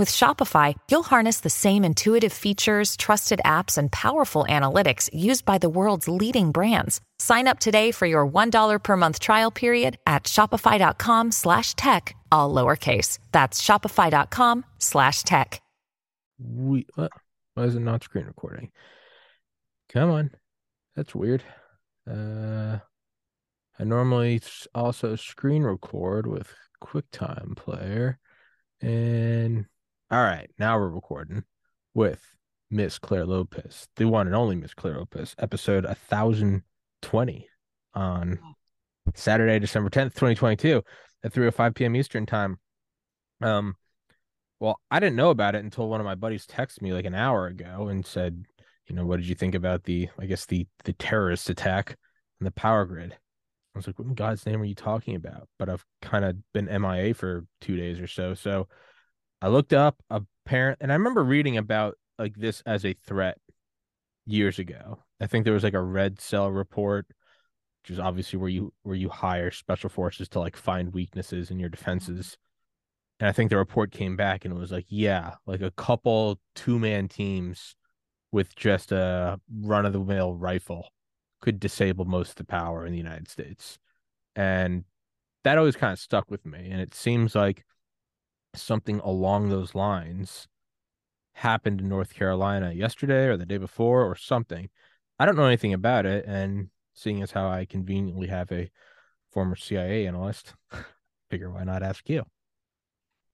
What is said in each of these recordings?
With Shopify, you'll harness the same intuitive features, trusted apps, and powerful analytics used by the world's leading brands. Sign up today for your $1 per month trial period at shopify.com slash tech, all lowercase. That's shopify.com slash tech. we what? Why is it not screen recording? Come on. That's weird. Uh I normally also screen record with QuickTime Player. And all right, now we're recording with Miss Clare Lopez, the one and only Miss Clare Lopez, episode 1020 on Saturday, December 10th, 2022 at 3:05 p.m. Eastern time. Um well, I didn't know about it until one of my buddies texted me like an hour ago and said, you know, what did you think about the, I guess the the terrorist attack on the power grid? I was like, what in God's name are you talking about? But I've kind of been MIA for two days or so. So I looked up a parent, and I remember reading about like this as a threat years ago. I think there was like a red cell report, which is obviously where you where you hire special forces to like find weaknesses in your defenses. And I think the report came back and it was like, yeah, like a couple two man teams with just a run of the mill rifle could disable most of the power in the United States. And that always kind of stuck with me. And it seems like something along those lines happened in North Carolina yesterday or the day before or something. I don't know anything about it. And seeing as how I conveniently have a former CIA analyst, figure why not ask you?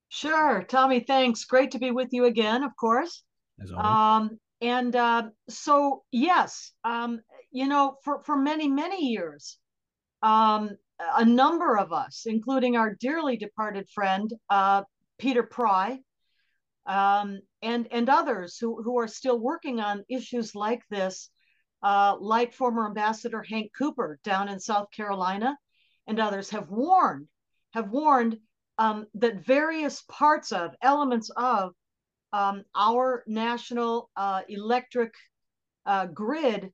Sure, Tommy, thanks. Great to be with you again, of course. As always. Um, and uh, so, yes, um, you know, for, for many, many years, um, a number of us, including our dearly departed friend, uh, Peter Pry, um, and, and others who, who are still working on issues like this, uh, like former Ambassador Hank Cooper down in South Carolina, and others have warned, have warned um, that various parts of, elements of um, our national uh, electric uh, grid,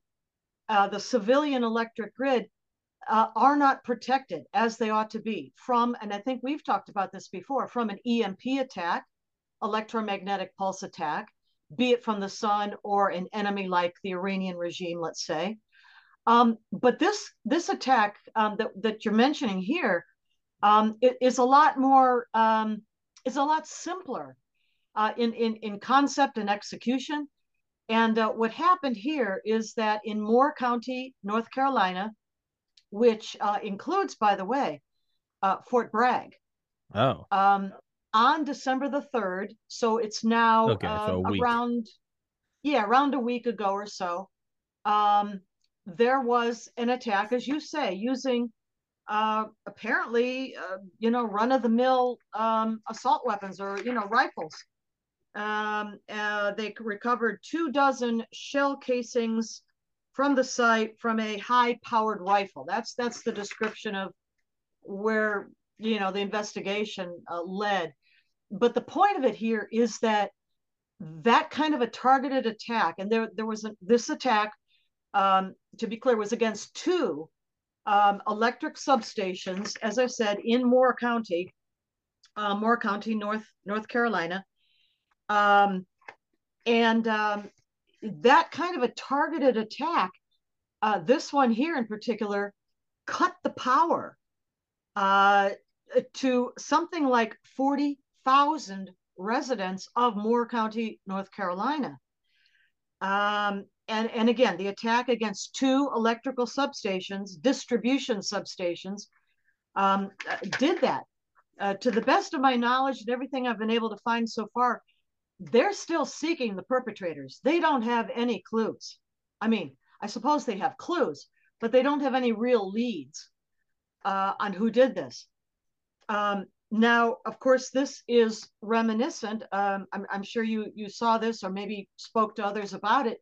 uh, the civilian electric grid, uh, are not protected as they ought to be from, and I think we've talked about this before, from an EMP attack, electromagnetic pulse attack, be it from the sun or an enemy like the Iranian regime, let's say. Um, but this this attack um, that that you're mentioning here um, is a lot more um, is a lot simpler uh, in, in in concept and execution. And uh, what happened here is that in Moore County, North Carolina, which uh, includes, by the way, uh, Fort Bragg, oh, um, on December the third. So it's now Okay, so a week. around, yeah, around a week ago or so. Um, there was an attack, as you say, using uh, apparently, uh, you know, run of the mill um, assault weapons or, you know, rifles. Um, uh, they recovered two dozen shell casings from the site from a high powered rifle. That's that's the description of where you know the investigation uh, led. But the point of it here is that that kind of a targeted attack, and there there was a, this attack, um, to be clear, was against two um, electric substations, as I said, in Moore County, uh, Moore County, North North Carolina, um, and um, that kind of a targeted attack. Uh, this one here in particular cut the power uh, to something like forty thousand residents of Moore County, North Carolina. Um, and, and again, the attack against two electrical substations, distribution substations, um, did that. Uh, to the best of my knowledge and everything I've been able to find so far, they're still seeking the perpetrators. They don't have any clues. I mean, I suppose they have clues, but they don't have any real leads uh, on who did this. Um, now, of course, this is reminiscent. Um, I'm, I'm, sure you you saw this or maybe spoke to others about it.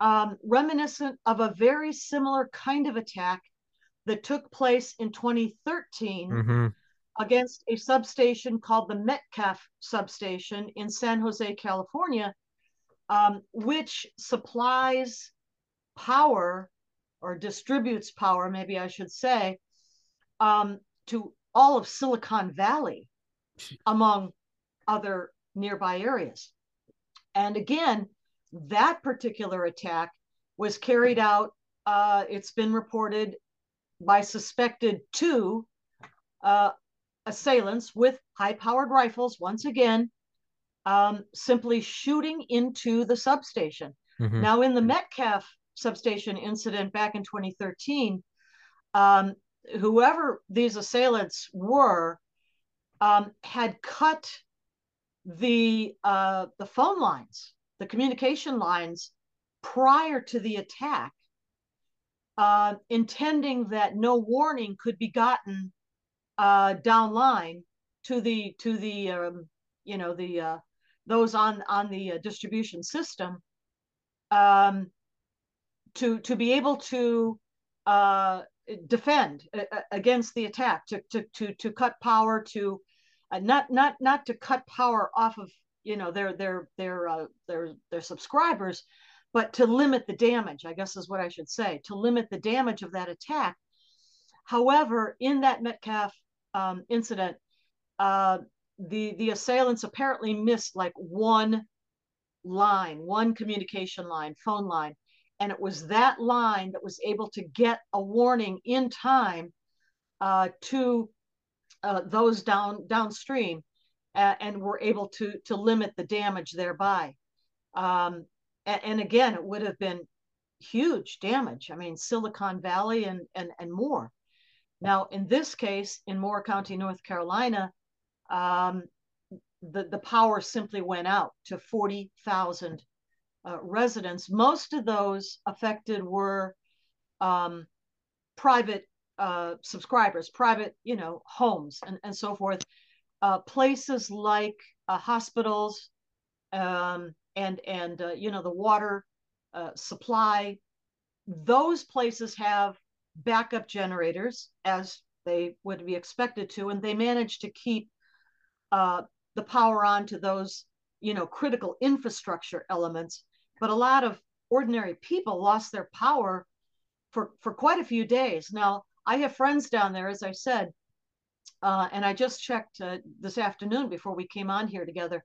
Um, reminiscent of a very similar kind of attack that took place in 2013 mm-hmm. Against a substation called the Metcalf substation in San Jose, California, um, which supplies power or distributes power, maybe I should say, um, to all of Silicon Valley, among other nearby areas. And again, that particular attack was carried out, uh, it's been reported by suspected two uh, assailants with high powered rifles, once again, um, simply shooting into the substation. Mm-hmm. Now, in the Metcalf substation incident back in 2013, um, whoever these assailants were um, had cut the uh, the phone lines, the communication lines prior to the attack, uh, intending that no warning could be gotten uh, down line to the to the um, you know the uh, those on on the uh, distribution system um, to to be able to uh, defend uh, uh, against the attack to to to to cut power to uh, not not not to cut power off of you know their their their uh, their their subscribers but to limit the damage i guess is what i should say to limit the damage of that attack. However in that metcalf um, incident uh, the the assailants apparently missed like one line one communication line phone line. And it was that line that was able to get a warning in time uh, to uh, those down downstream and were able to to limit the damage thereby. Um, and, and, again it would have been huge damage. I mean silicon valley and and, and more now in this case in moore county north carolina um, the, the power simply went out to 40,000 uh, residents. Most of those affected were um, private uh, subscribers, private, you know, homes and, and so forth. Uh, places like uh, hospitals um, and and uh, you know the water uh, supply, those places have backup generators as they would be expected to, and they managed to keep the power on to those you know critical infrastructure elements but a lot of ordinary people lost their power for for quite a few days. Now I have friends down there, as I said, uh, and I just checked uh, this afternoon before we came on here together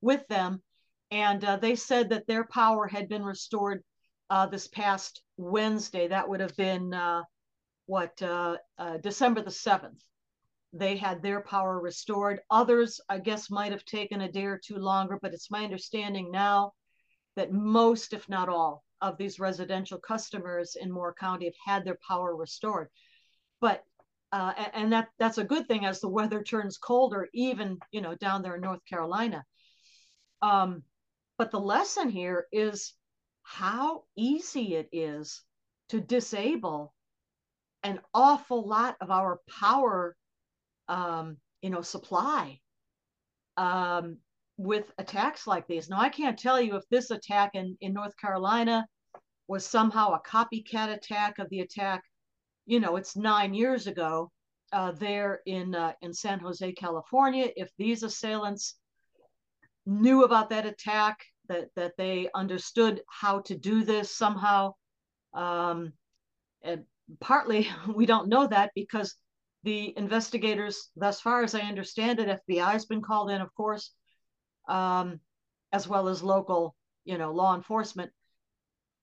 with them, and uh, they said that their power had been restored uh, this past Wednesday. That would have been uh, what uh, December the seventh. They had their power restored. Others, I guess, might have taken a day or two longer, but it's my understanding now that most, if not all, of these residential customers in Moore County have had their power restored. But uh, and that that's a good thing as the weather turns colder, even you know down there in North Carolina. Um, but the lesson here is how easy it is to disable an awful lot of our power, um, you know, supply. Um, with attacks like these. Now, I can't tell you if this attack in, in North Carolina was somehow a copycat attack of the attack. You know, it's nine years ago uh, there in uh, in San Jose, California. If these assailants knew about that attack, that that they understood how to do this somehow, um, and partly we don't know that because the investigators, thus far as I understand it, FBI has been called in, of course um, as well as local, you know, law enforcement,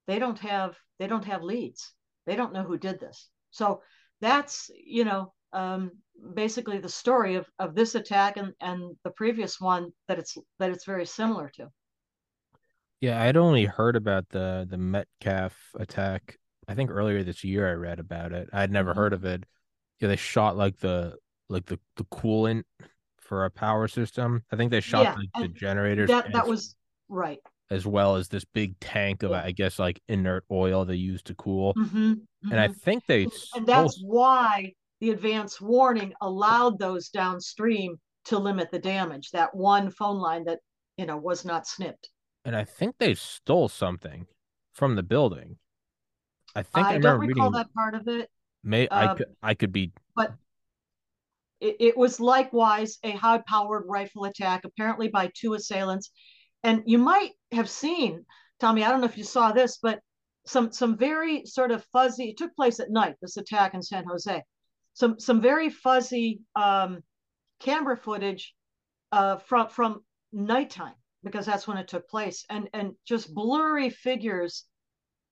they don't have they don't have leads. They don't know who did this. So that's you know um, basically the story of, of this attack and, and the previous one that it's that it's very similar to. Yeah, I'd only heard about the the Metcalf attack. I think earlier this year I read about it. I'd never mm-hmm. heard of it. Yeah, they shot like the like the the coolant for a power system. I think they shot yeah, the, the generators. That that was right. As well as this big tank of, yeah. I guess, like inert oil they used to cool. Mm-hmm, mm-hmm. And I mm-hmm. think they. And that's why the advance warning allowed those downstream to limit the damage. That one phone line that you know was not snipped. And I think they stole something from the building. I think I, I don't recall reading, that part of it. May uh, I could I could be but it, it was likewise a high powered rifle attack, apparently by two assailants. And you might have seen, Tommy, I don't know if you saw this, but some some very sort of fuzzy. It took place at night. This attack in San Jose. Some some very fuzzy um, camera footage uh, from from nighttime because that's when it took place, and and just blurry figures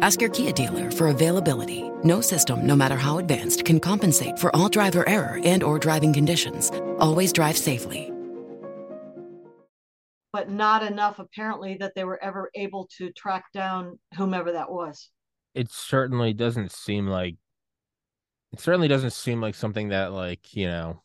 Ask your Kia dealer for availability. No system, no matter how advanced, can compensate for all driver error and or driving conditions. Always drive safely. But not enough, apparently, that they were ever able to track down whomever that was. It certainly doesn't seem like it certainly doesn't seem like something that like, you know,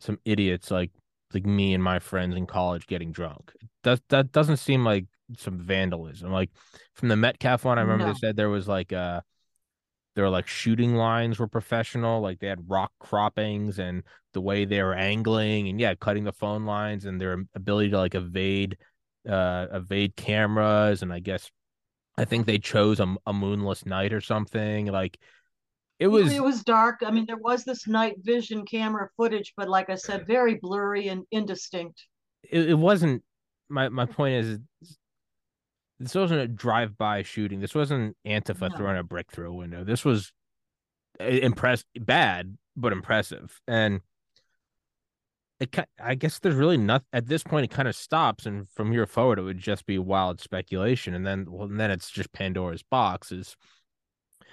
some idiots like like me and my friends in college getting drunk. That that doesn't seem like some vandalism. Like from the Metcalf one, I remember no. they said there was like uh there were like shooting lines were professional, like they had rock croppings and the way they were angling and yeah, cutting the phone lines and their ability to like evade uh evade cameras and I guess I think they chose a, a moonless night or something. Like it was it was dark. I mean, there was this night vision camera footage, but like I said, very blurry and indistinct. It, it wasn't. My my point is, this wasn't a drive-by shooting. This wasn't Antifa no. throwing a brick through a window. This was eh, impress bad, but impressive. And it, I guess there's really nothing at this point. It kind of stops, and from here forward, it would just be wild speculation. And then, well, and then it's just Pandora's box. Is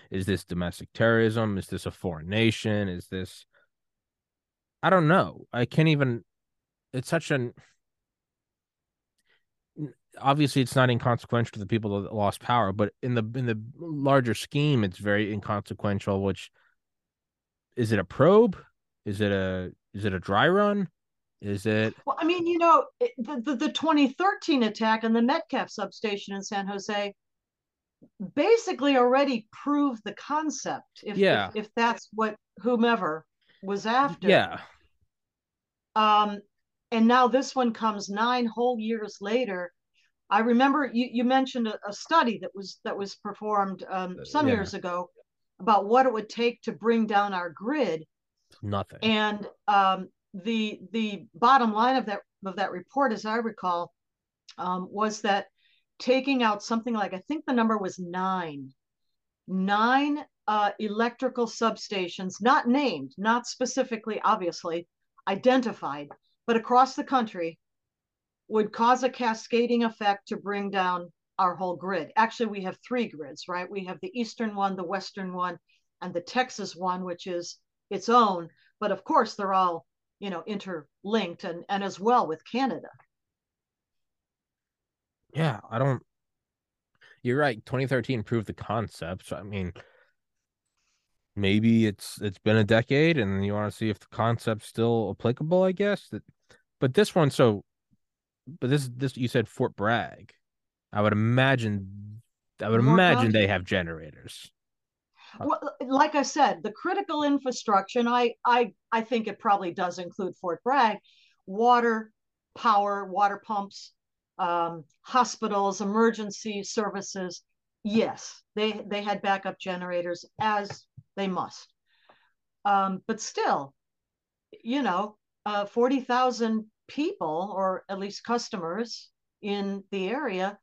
is this domestic terrorism? Is this a foreign nation? Is this I don't know. I can't even it's such an obviously it's not inconsequential to the people that lost power, but in the in the larger scheme it's very inconsequential, which is it a probe? Is it a is it a dry run? Is it Well, I mean, you know, the, the, the 2013 attack on the Metcalf substation in San Jose basically already proved the concept if, yeah. if, if that's what whomever was after yeah um and now this one comes nine whole years later i remember you, you mentioned a, a study that was that was performed um, uh, some yeah. years ago about what it would take to bring down our grid nothing and um, the the bottom line of that of that report as i recall um, was that taking out something like, I think the number was nine, nine uh, electrical substations, not named, not specifically, obviously identified, but across the country would cause a cascading effect to bring down our whole grid. Actually, we have three grids, right? We have the eastern one, the western one, and the Texas one, which is its own. But of course, they're all, you know, interlinked and, and as well with Canada yeah, I don't. You're right. 2013 proved the concept. So, I mean, maybe it's it's been a decade, and you want to see if the concept's still applicable. I guess that, but this one, so, but this this you said Fort Bragg. I would imagine. I would More imagine they have generators. Well, like I said, the critical infrastructure, and I, I, I think it probably does include Fort Bragg, water, power, water pumps, um, hospitals, emergency services, yes, they they had backup generators as they must. Um, but still, you know, uh, forty thousand people, or at least customers in the area,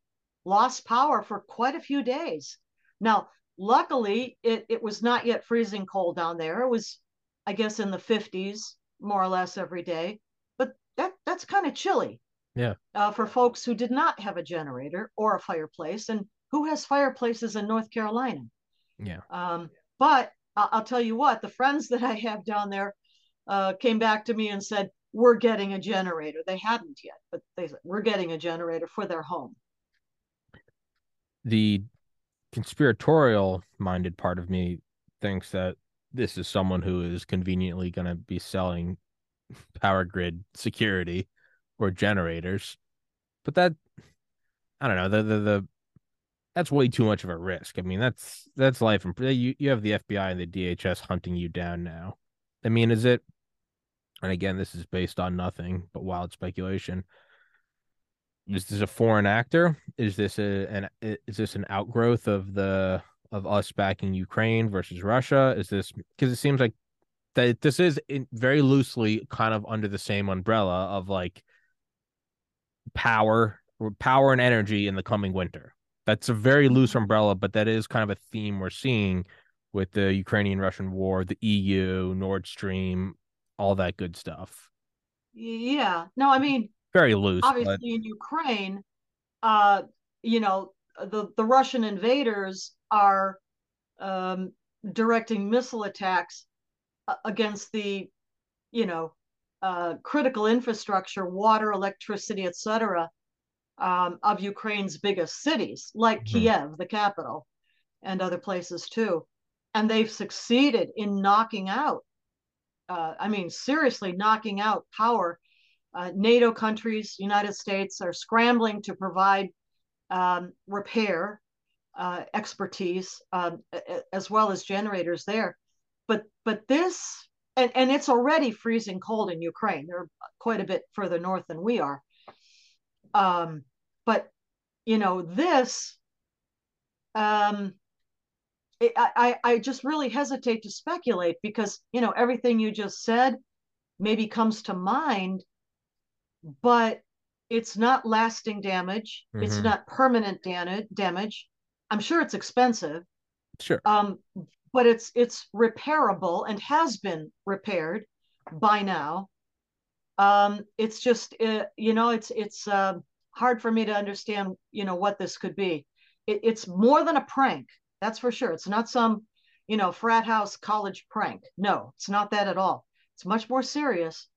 lost power for quite a few days. Now, luckily, it, it was not yet freezing cold down there. It was, I guess, in the 50s, more or less every day. But that that's kind of chilly yeah. Uh, for folks who did not have a generator or a fireplace, and who has fireplaces in North Carolina? Yeah. Um, but I'll, I'll, tell you what, the friends that I have down there uh, came back to me and said, "We're getting a generator." They hadn't yet, but they said, "We're getting a generator for their home." The conspiratorial minded part of me thinks that this is someone who is conveniently going to be selling power grid security or generators. But that I don't know, the the, the that's way too much of a risk. I mean, that's that's life. And you you have the FBI and the DHS hunting you down now. I mean, is it? And again, this is based on nothing but wild speculation. Is this a foreign actor? Is this a an is this an outgrowth of the of us backing Ukraine versus Russia? Is this because it seems like that this is in, very loosely kind of under the same umbrella of like power power and energy in the coming winter. That's a very loose umbrella, but that is kind of a theme we're seeing with the Ukrainian Russian war, the EU, Nord Stream, all that good stuff. Yeah. No, I mean very loose. Obviously but... in Ukraine, uh, you know, the, the Russian invaders are um, directing missile attacks against the, you know, uh, critical infrastructure, water, electricity, etc., um, of Ukraine's biggest cities, like mm-hmm. Kiev, the capital, and other places too. And they've succeeded in knocking out, uh, I mean, seriously knocking out power. Uh, NATO countries, United States, are scrambling to provide um, repair uh, expertise um, as well as generators there. But but this and, and it's already freezing cold in Ukraine. They're quite a bit further north than we are. Um, but you know this um, it, I, I just really hesitate to speculate because you know everything you just said maybe comes to mind but it's not lasting damage. Mm-hmm. it's not permanent damage damage. I'm sure it's expensive. Sure. Um but it's it's repairable and has been repaired by now. Um it's just uh, you know it's it's uh, hard for me to understand, you know, what this could be. It, it's more than a prank, that's for sure. It's not some, you know, frat house college prank. No, it's not that at all. It's much more serious.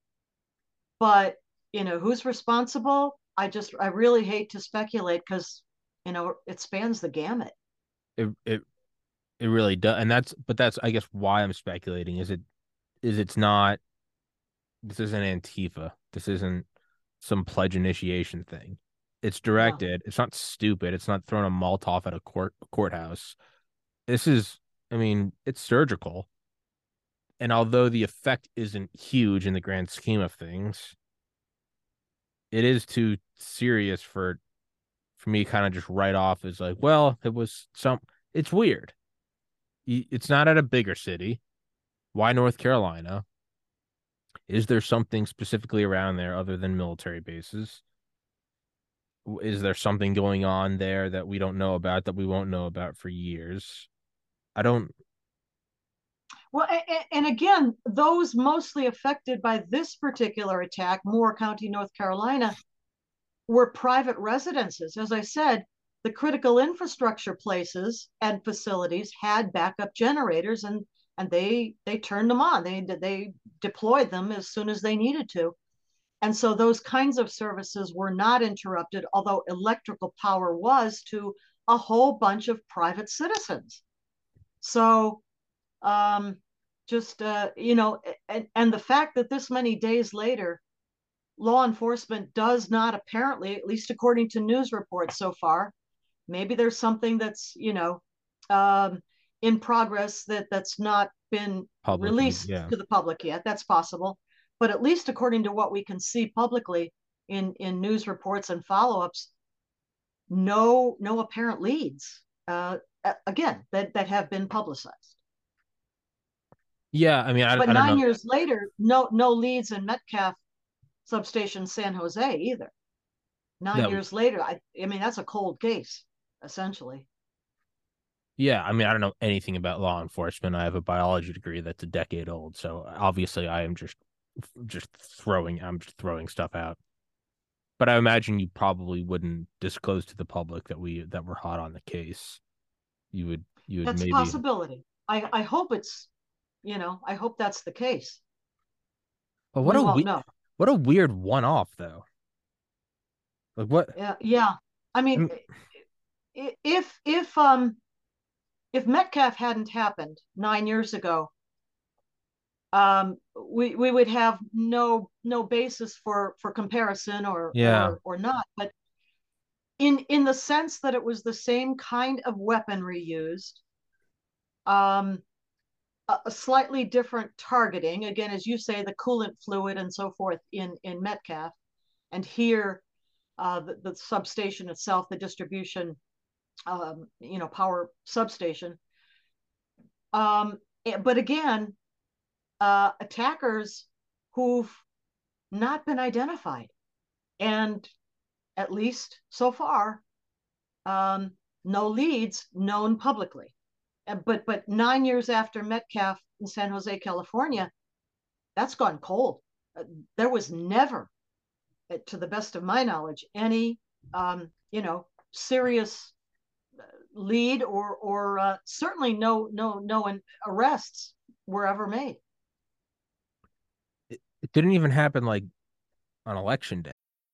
But, you know, who's responsible? I just, I really hate to speculate because, you know, it spans the gamut. It, it, it really does. And that's, but that's, I guess, why I'm speculating is it, is it's not, this isn't Antifa. This isn't some pledge initiation thing. It's directed. It's not stupid. It's not throwing a Molotov at a court courthouse. This is, I mean, it's surgical. And although the effect isn't huge in the grand scheme of things, it is too serious for for me kind of just write off as like, well, it was some it's weird. It's not at a bigger city. Why North Carolina? Is there something specifically around there other than military bases? Is there something going on there that we don't know about that we won't know about for years? I don't. Well, and again, those mostly affected by this particular attack, Moore County, North Carolina, were private residences. As I said, the critical infrastructure places and facilities had backup generators, and and they they turned them on. They they deployed them as soon as they needed to. And so those kinds of services were not interrupted, although electrical power was to a whole bunch of private citizens. So um, just uh, you know, and, and the fact that this many days later, law enforcement does not apparently, at least according to news reports so far, maybe there's something that's you know um, in progress that that's not been public, released yeah. to the public yet. That's possible, but at least according to what we can see publicly in in news reports and follow-ups, no no apparent leads. Uh, Uh, again, that that have been publicized. Yeah, I mean, I, but I nine know. years later, no no leads in Metcalf substation San Jose either. Nine that, years later, I I mean that's a cold case essentially. Yeah, I mean, I don't know anything about law enforcement. I have a biology degree that's a decade old, so obviously I am just just throwing I'm just throwing stuff out. But I imagine you probably wouldn't disclose to the public that we that we're hot on the case. You would you would that's maybe a possibility. I I hope it's you know, I hope that's the case. But what we a we- what a weird one off though. Like what? Yeah, yeah. I mean, I mean if if um if Metcalf hadn't happened nine years ago, um, we we would have no no basis for for comparison or yeah. or, or not. But in in the sense that it was the same kind of weaponry used um a, a slightly different targeting. Again as you say the coolant fluid and so forth in in metcalf. And here uh the, the substation itself the distribution um you know power substation. Um but again uh attackers who've not been identified. And at least so far, um, no leads known publicly. But but nine years after Metcalf in San Jose, California, that's gone cold. Uh, there was never, uh, to the best of my knowledge, any um, you know serious uh, lead or or uh, certainly no no no arrests were ever made. It, it didn't even happen like on election day.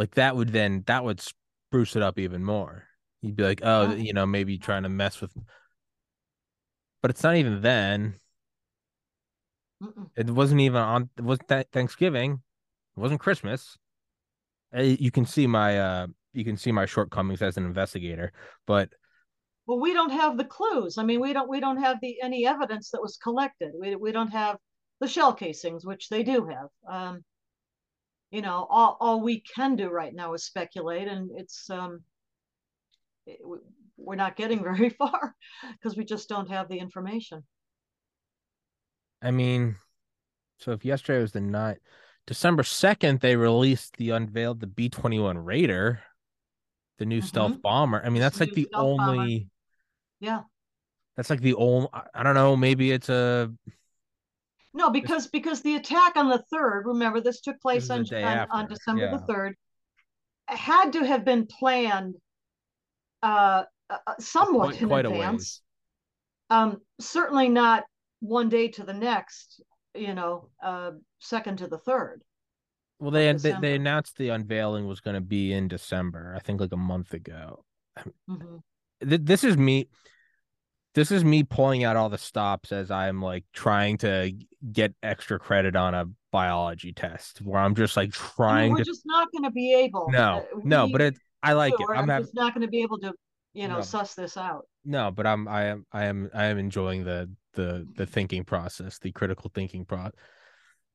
Like that would then that would spruce it up even more. You'd be like, oh, you know, maybe trying to mess with. But it's not even then. Mm-mm. It wasn't even on. It wasn't that Thanksgiving. It wasn't Christmas. Eh, you can see my uh, you can see my shortcomings as an investigator, but well, we don't have the clues. I mean, we don't we don't have the any evidence that was collected. We we don't have the shell casings, which they do have. Um, you know all, all we can do right now is speculate and it's um it, we're not getting very far because we just don't have the information i mean so if yesterday was the night december 2nd they released the unveiled the b-21 raider the new mm-hmm. stealth bomber i mean that's like the only bomber. yeah that's like the only i don't know maybe it's a no, because because the attack on the third, remember this took place this on, on, on, December yeah. the third, had to have been planned uh, uh, uh somewhat quite, in quite advance. Um, certainly not one day to the next, you know, uh, second to the third. Well, they, they they announced the unveiling was going to be in December. I think like a month ago. Mm-hmm. This is me this is me pulling out all the stops as I'm like trying to get extra credit on a biology test where I'm just like trying I mean, we're to just not going to be able no uh, we, no but it I like it I'm, I'm just not going to be able to you know no. suss this out no but I'm I am I am I am enjoying the the the thinking process the critical thinking process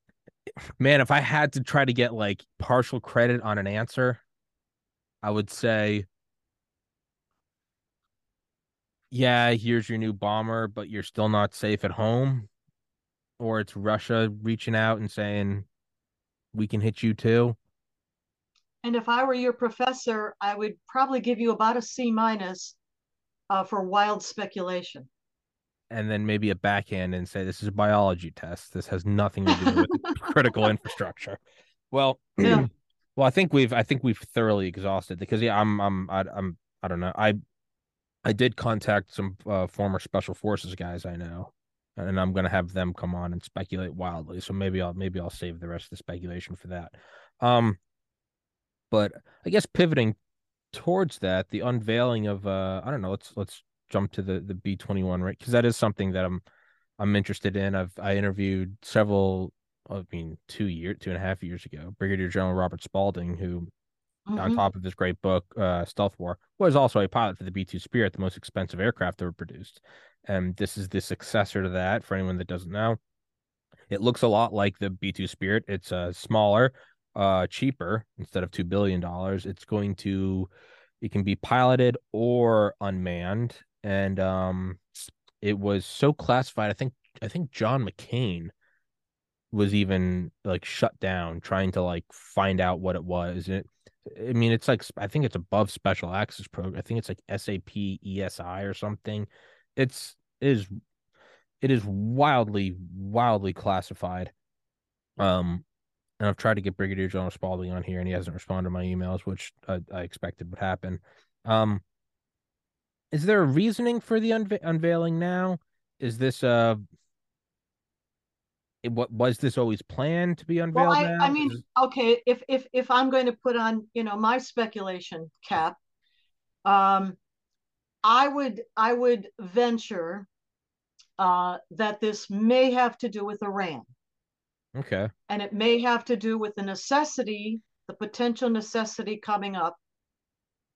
man if I had to try to get like partial credit on an answer I would say yeah, here's your new bomber, but you're still not safe at home. Or it's Russia reaching out and saying, we can hit you too. And if I were your professor, I would probably give you about a C minus uh, for wild speculation. And then maybe a backhand and say, this is a biology test. This has nothing to do with critical infrastructure. Well, yeah. well, I think we've, I think we've thoroughly exhausted because yeah, I'm, I'm, I, I'm, I don't know. I, I did contact some uh, former special forces guys I know, and I'm gonna have them come on and speculate wildly. So maybe I'll maybe I'll save the rest of the speculation for that. Um, but I guess pivoting towards that, the unveiling of uh, I don't know. Let's let's jump to the the B twenty one right because that is something that I'm I'm interested in. I've I interviewed several. I mean, two year, two and a half years ago, Brigadier General Robert Spalding, who mm-hmm. on top of this great book, uh, Stealth War, was also a pilot for the B 2 Spirit, the most expensive aircraft ever produced. And this is the successor to that for anyone that doesn't know. It looks a lot like the B 2 Spirit. It's uh, smaller, uh, cheaper instead of $2 billion. It's going to, it can be piloted or unmanned. And um, it was so classified. I think, I think John McCain was even like shut down trying to like find out what it was. And it, I mean, it's like I think it's above special access program. I think it's like SAP ESI or something. It's it is it is wildly wildly classified. Um, and I've tried to get Brigadier General Spalding on here, and he hasn't responded to my emails, which I, I expected would happen. Um, is there a reasoning for the unve- unveiling now? Is this uh it, what was this always planned to be unveiled well, I. I mean, okay, if if if I'm going to put on, you know, my speculation cap, um, I would I would venture uh, that this may have to do with Iran, okay. and it may have to do with the necessity, the potential necessity coming up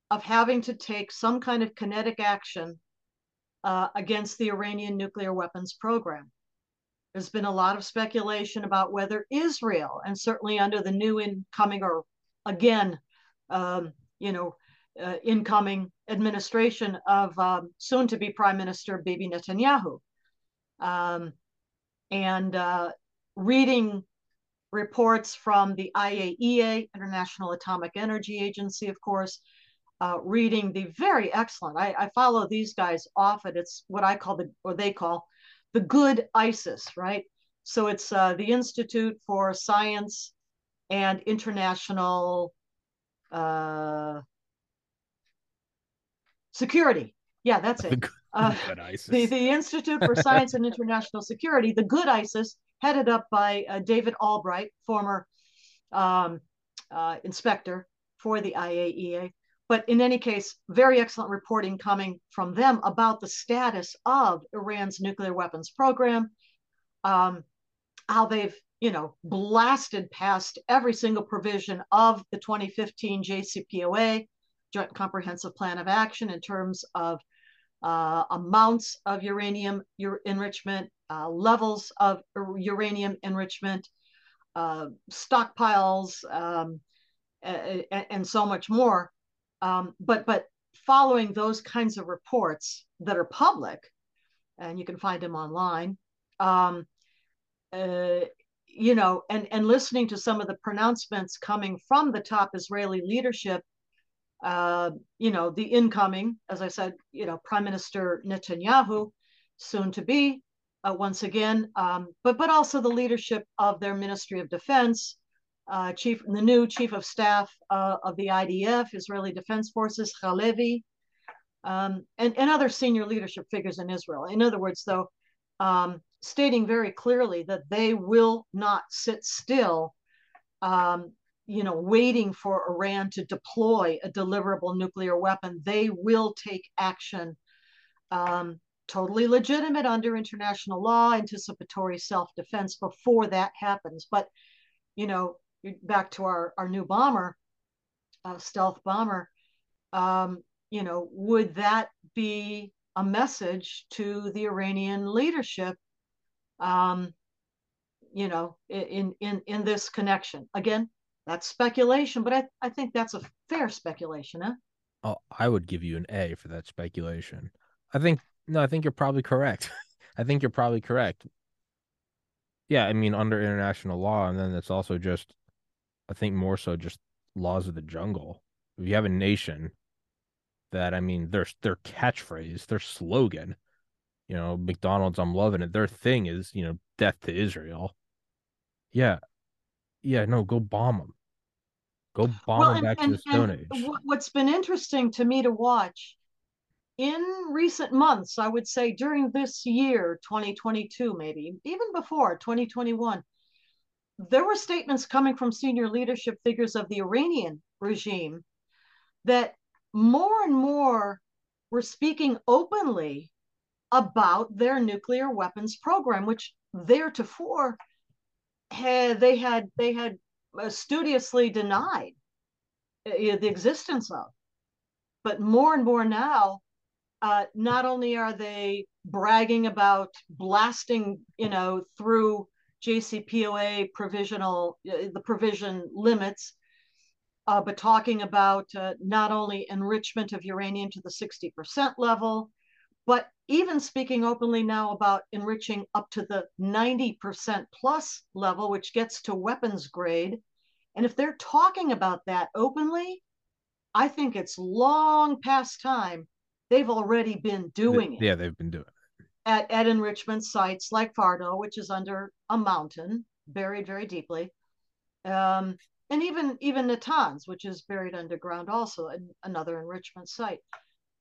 of having to take some kind of kinetic action uh, against the Iranian nuclear weapons program. There's been a lot of speculation about whether Israel, and certainly under the new incoming or again, um, you know, uh, incoming administration of um, soon to be Prime Minister Bibi Netanyahu. Um, and uh, reading reports from the IAEA, International Atomic Energy Agency, of course, uh, reading the very excellent, I, I, follow these guys often. It's what I call the, or they call the good ISIS, right? So it's uh, the Institute for Science and International uh, Security. Yeah, that's it. Uh, the, the Institute for Science and International Security, the good ISIS, headed up by uh, David Albright, former um, uh, inspector for the IAEA. But in any case, very excellent reporting coming from them about the status of Iran's nuclear weapons program, um, how they've you know blasted past every single provision of the 2015 JCPOA, Joint Comprehensive Plan of Action, in terms of uh, amounts of uranium enrichment, uh, levels of uranium enrichment, uh, stockpiles, um, and, and, so much more. Um, but but following those kinds of reports that are public, and you can find them online, um, uh, you know, and and listening to some of the pronouncements coming from the top Israeli leadership, uh, you know, the incoming, as I said, you know, Prime Minister Netanyahu, soon to be, uh, once again, um, but but also the leadership of their Ministry of Defense, uh, chief, the new chief of staff uh, of the IDF, Israeli Defense Forces, Halevi, um, and, and other senior leadership figures in Israel. In other words, though, um, stating very clearly that they will not sit still, um, you know, waiting for Iran to deploy a deliverable nuclear weapon. They will take action. Um, totally legitimate under international law, anticipatory self defense before that happens. But, you know, back to our, our new bomber, uh, stealth bomber, um, you know, would that be a message to the Iranian leadership, um, you know, in, in, in this connection? Again, that's speculation, but I, I think that's a fair speculation, huh? Oh, I would give you an A for that speculation. I think no, I think you're probably correct. I think you're probably correct. Yeah, I mean under international law, and then it's also just I think more so just laws of the jungle. If you have a nation that I mean their their catchphrase, their slogan, you know, McDonald's, I'm loving it. Their thing is, you know, death to Israel. Yeah. Yeah, no, go bomb them. Go bomb well, them back and, to the Stone Age. What's been interesting to me to watch in recent months, I would say during this year, 2022, maybe even before 2021, there were statements coming from senior leadership figures of the Iranian regime that more and more were speaking openly about their nuclear weapons program, which theretofore had, they had they had uh, studiously denied uh, the existence of. But more and more now, uh, not only are they bragging about blasting, you know, through JCPOA provisional, uh, the provision limits, uh, but talking about uh, not only enrichment of uranium to the 60% level, but even speaking openly now about enriching up to the 90% plus level, which gets to weapons grade. And if they're talking about that openly, I think it's long past time they've already been doing it. Yeah, they've been doing it. At, at enrichment sites like Fordow, which is under a mountain, buried very deeply. Um, and even even Natanz, which is buried underground, also another enrichment site.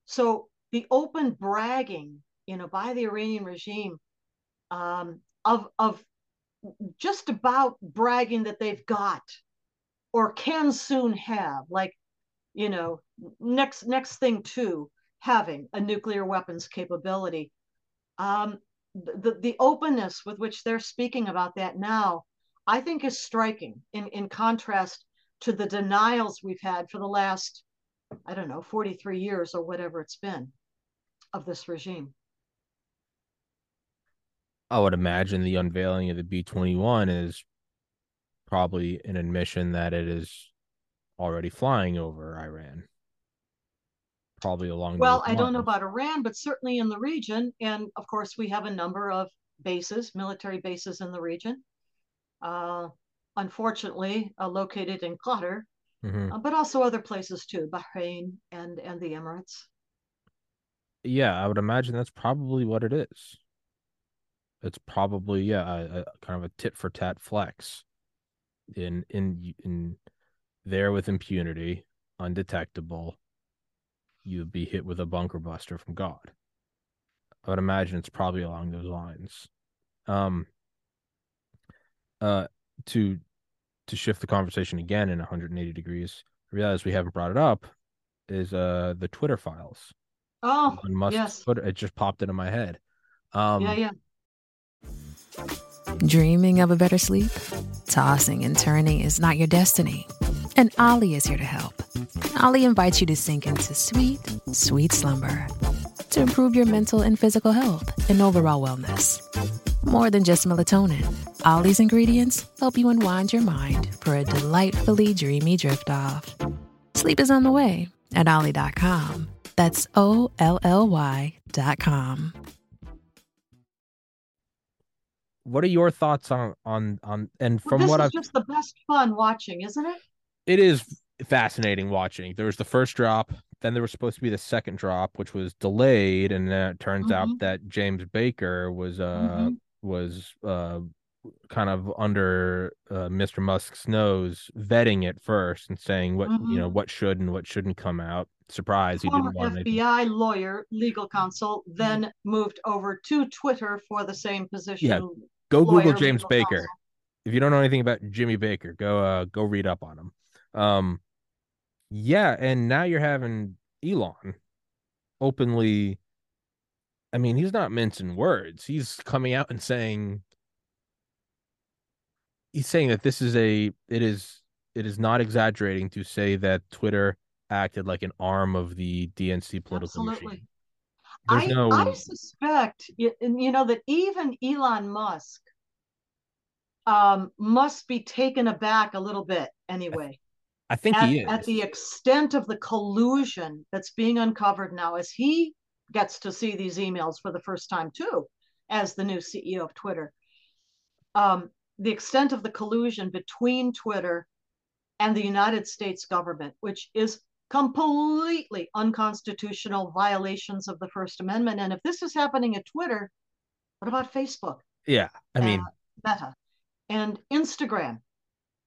So the open bragging, you know, by the Iranian regime um, of of just about bragging that they've got or can soon have, like, you know, next next thing to having a nuclear weapons capability. Um, the, the openness with which they're speaking about that now, I think is striking in, in contrast to the denials we've had for the last, I don't know, 43 years or whatever it's been of this regime. I would imagine the unveiling of the B 21 is probably an admission that it is already flying over Iran. Probably along. Well, I don't know about Iran, but certainly in the region. And of course, we have a number of bases, military bases in the region. Uh, unfortunately, uh, located in Qatar, mm-hmm. uh, but also other places too, Bahrain and and the Emirates. Yeah, I would imagine that's probably what it is. It's probably yeah, a, a kind of a tit for tat flex in in in there with impunity, undetectable, you'd be hit with a bunker buster from God. I would imagine it's probably along those lines. Um uh to to shift the conversation again in 180 degrees, I realize we haven't brought it up, is uh the Twitter files. Oh, yes. Twitter, it just popped into my head. Um, yeah, yeah. Dreaming of a better sleep? Tossing and turning is not your destiny. And Olly is here to help. Olly invites you to sink into sweet, sweet slumber to improve your mental and physical health and overall wellness. More than just melatonin, Olly's ingredients help you unwind your mind for a delightfully dreamy drift off. Sleep is on the way at Olly.com. That's O L L Y.com. what are your thoughts on on on and from well, what I've just the best fun watching, isn't it? It is fascinating watching. There was the first drop, then there was supposed to be the second drop, which was delayed, and then it turns mm-hmm. out that James Baker was uh mm-hmm. was uh kind of under uh, Mr. Musk's nose, vetting it first and saying what mm-hmm. you know what should and what shouldn't come out. Surprise, he didn't want FBI lawyer, legal counsel, then mm-hmm. moved over to Twitter for the same position. Yeah, go Google James Baker. Counsel. If you don't know anything about Jimmy Baker, go uh go read up on him. Um, yeah, and now you're having Elon openly. I mean, he's not mincing words. He's coming out and saying he's saying that this is a it is it is not exaggerating to say that Twitter acted like an arm of the DNC political Absolutely. machine. I, no... I suspect you know that even Elon Musk um, must be taken aback a little bit anyway. I think at, he is. At the extent of the collusion that's being uncovered now as he gets to see these emails for the first time too, as the new CEO of Twitter. Um, the extent of the collusion between Twitter and the United States government, which is completely unconstitutional violations of the First Amendment. And if this is happening at Twitter, what about Facebook? Yeah, I mean, uh, Meta and Instagram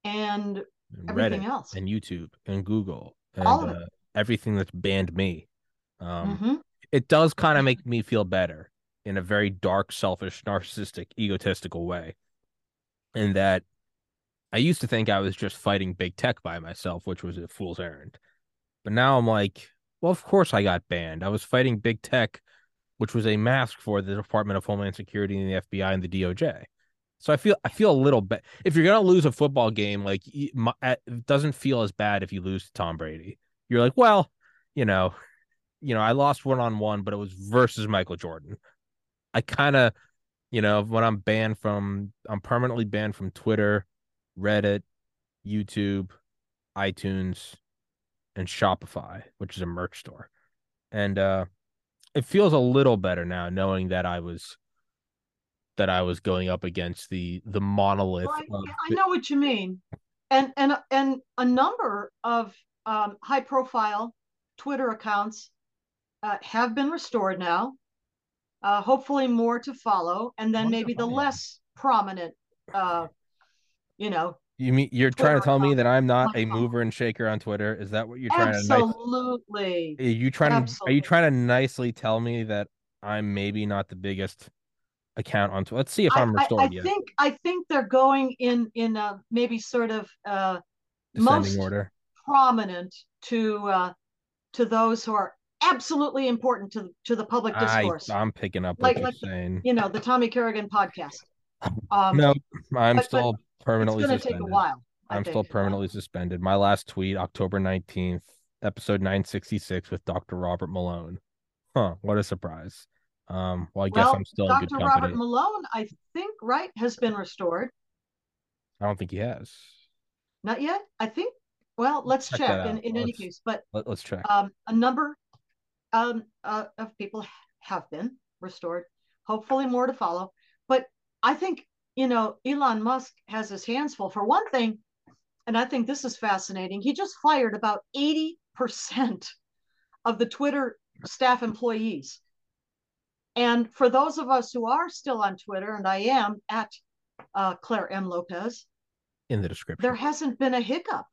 and, and everything Reddit else, and YouTube and Google and uh, everything that's banned me. Um, mm-hmm. It does kind of make me feel better in a very dark, selfish, narcissistic, egotistical way in that I used to think I was just fighting big tech by myself, which was a fool's errand. But now I'm like, well, of course I got banned. I was fighting big tech, which was a mask for the Department of Homeland Security and the FBI and the DOJ. So I feel I feel a little bit. If you're gonna lose a football game, like it doesn't feel as bad if you lose to Tom Brady. You're like, well, you know, you know, I lost one on one, but it was versus Michael Jordan. I kind of you know, when I'm banned from, I'm permanently banned from Twitter, Reddit, YouTube, iTunes, and Shopify, which is a merch store. And uh it feels a little better now knowing that I was that I was going up against the the monolith. Well, I, I, know what you mean, and and and a number of um, high profile Twitter accounts uh, have been restored now uh, hopefully more to follow, and then maybe the less prominent, uh, you know, You mean you're Twitter trying to tell me that I'm not a mover and shaker on Twitter? Is that what you're trying to nice, Absolutely. are you trying to are you trying to nicely tell me that I'm maybe not the biggest account on Twitter? Let's see if I, I'm I, restored I yet. think I think they're going in in a maybe sort of uh, most order. prominent to uh, to those who are absolutely important to to the public discourse. I'm picking up Like- like, saying. you know, the Tommy Kerrigan podcast. Um, no, I'm but- but still it's going to take a while. I I'm think. still permanently suspended. My last tweet, October 19th, episode 966 with Dr. Robert Malone. Huh, what a surprise. Um, well, I guess well, I'm still in Dr. good company. Robert Malone, I think, right, has been restored. I don't think he has. Not yet. I think. Well, let's Check check. In, in any case, but Let, us check. um, a number um, uh, of people have been restored. Hopefully, more to follow. But I think you know Elon Musk has his hands full. For one thing, and I think this is fascinating. He just fired about eighty percent of the Twitter staff employees. And for those of us who are still on Twitter, and I am at uh, Clare M. Lopez, in the description. there hasn't been a hiccup.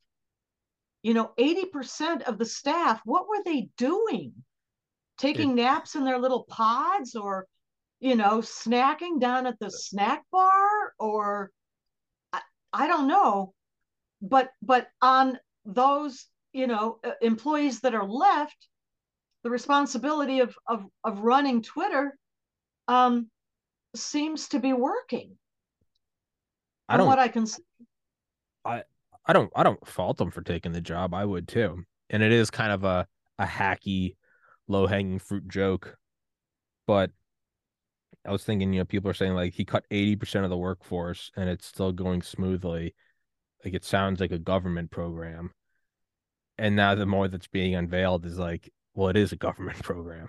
You know, 80% of the staff, what were they doing? Taking naps in their little pods or, you know, snacking down at the snack bar or I, I don't know. But but on those, you know, uh, employees that are left, the responsibility of of of running Twitter um seems to be working. I From don't what I can see. I I don't I don't fault them for taking the job. I would too. And it is kind of a a hacky, low hanging fruit joke. But I was thinking, you know, people are saying like he cut 80% of the workforce and it's still going smoothly. Like it sounds like a government program. And now the more that's being unveiled is like, well, it is a government program.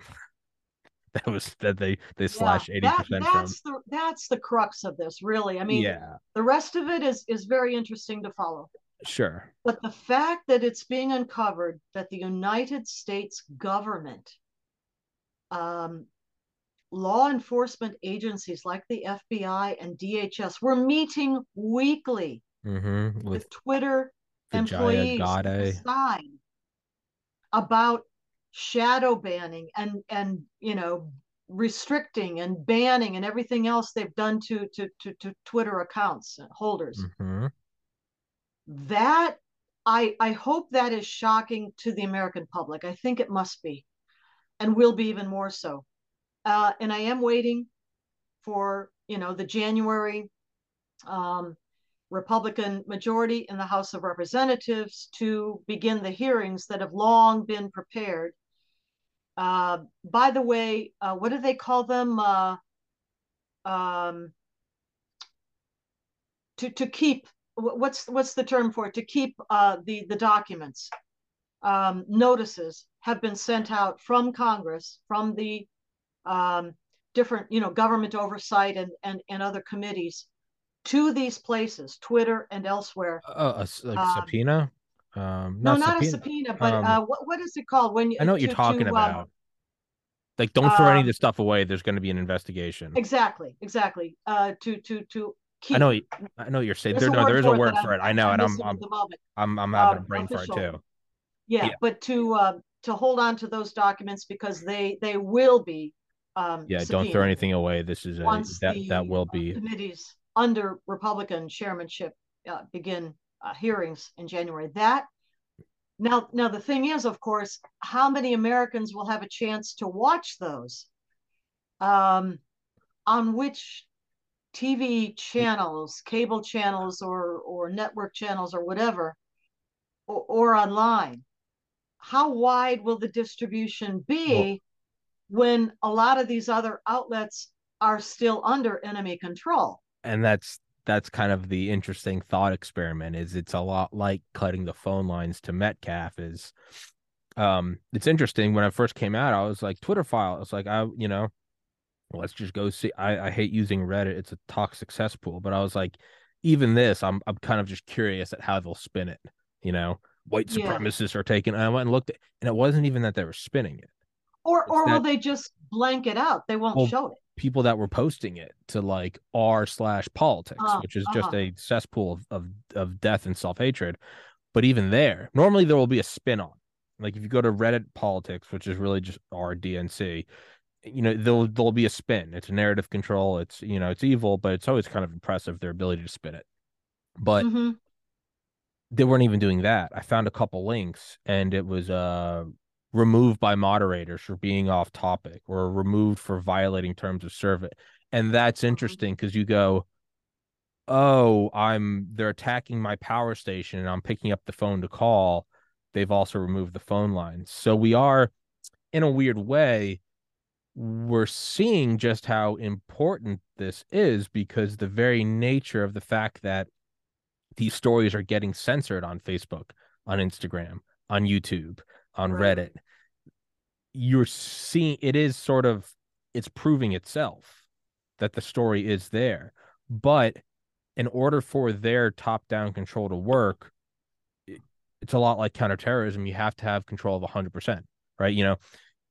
that was that they they slash 80% that, from. that's the that's the crux of this really i mean yeah, the rest of it is is very interesting to follow sure. but the fact that it's being uncovered that the united states government um, law enforcement agencies like the fbi and dhs were meeting weekly Mm-hmm. With with twitter employees to decide about shadow banning and and you know restricting and banning and everything else they've done to to to, to Twitter accounts and holders. hmm That I I hope that is shocking to the American public. I think it must be, and will be even more so. Uh, and I am waiting for you know the January um, Republican majority in the House of Representatives to begin the hearings that have long been prepared. Uh, by the way, uh, what do they call them? Uh, um, to to keep what's what's the term for it? To keep uh, the the documents. Um, notices have been sent out from Congress, from the um, different you know government oversight and and and other committees to these places, Twitter and elsewhere. Uh, a s- like Um. Um, No, not, not subpoena. a subpoena, but um, uh, what what is it called when you? I know what you're talking to, um, about. Like, don't throw any of um, this stuff away. There's going to be an investigation. Exactly, exactly. Uh, to to to keep. I know. I know what you're saying. there's There, no, there is a word for it. I know, I'm and I'm, I'm, at the moment. I'm, I'm having uh, a brain fart too. Yeah, yeah. but to uh, to hold on to those documents because they they will be. Um, Yeah, don't throw anything away. This is a that the that will uh, be. committees under Republican chairmanship uh, begin uh, hearings in January. That now now the thing is, of course, how many Americans will have a chance to watch those? Um, on which TV channels, cable channels, or or network channels, or whatever, or, or online? How wide will the distribution be when a lot of these other outlets are still under enemy control? and that's that's kind of the interesting thought experiment is it's a lot like cutting the phone lines to metcalf is um it's interesting when i first came out i was like twitter file it's like i you know let's just go see i i hate using reddit it's a toxic cesspool but i was like even this i'm i'm kind of just curious at how they'll spin it you know white Yeah. supremacists are taking i went and looked at, and it wasn't even that they were spinning it Or It's or will they just blank it out? They won't Well, show it. People that were posting it to like r slash politics, Uh, which is just uh-huh. a cesspool of, of of death and self hatred. But even there, normally there will be a spin on. Like if you go to Reddit politics, which is really just r DNC, you know there'll there'll be a spin. It's narrative control. It's you know it's evil, but it's always kind of impressive their ability to spin it. But Mhm. they weren't even doing that. I found a couple links and it was uh removed by moderators for being off topic or removed for violating terms of service. And that's mm-hmm. interesting because you go, Oh, I'm they're attacking my power station and I'm picking up the phone to call. They've also removed the phone lines. So we are in a weird way, we're seeing just how important this is because the very nature of the fact that these stories are getting censored on Facebook, on Instagram, on YouTube, on Right. Reddit. You're seeing it is sort of it's proving itself that the story is there. But in order for their top down control to work, it's a lot like counterterrorism. You have to have control of 100%, right? You know,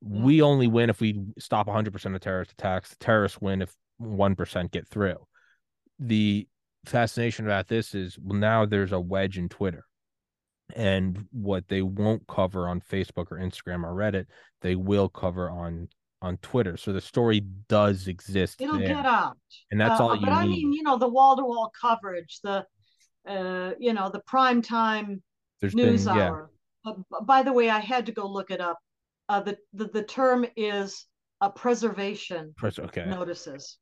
mm-hmm. we only win if we stop 100% of terrorist attacks. The terrorists win if 1% get through. The fascination about this is well, now there's a wedge in Twitter. And what they won't cover on Facebook or Instagram or Reddit, they will cover on on Twitter. So the story does exist It'll there. get out. and that's Uh, all you but I need. mean, you know, the wall to wall coverage, the, uh, you know, the prime time There's news been yeah, hour. Uh, by the way, I had to go look it up. Uh, the, the the term is a preservation pres- okay. notices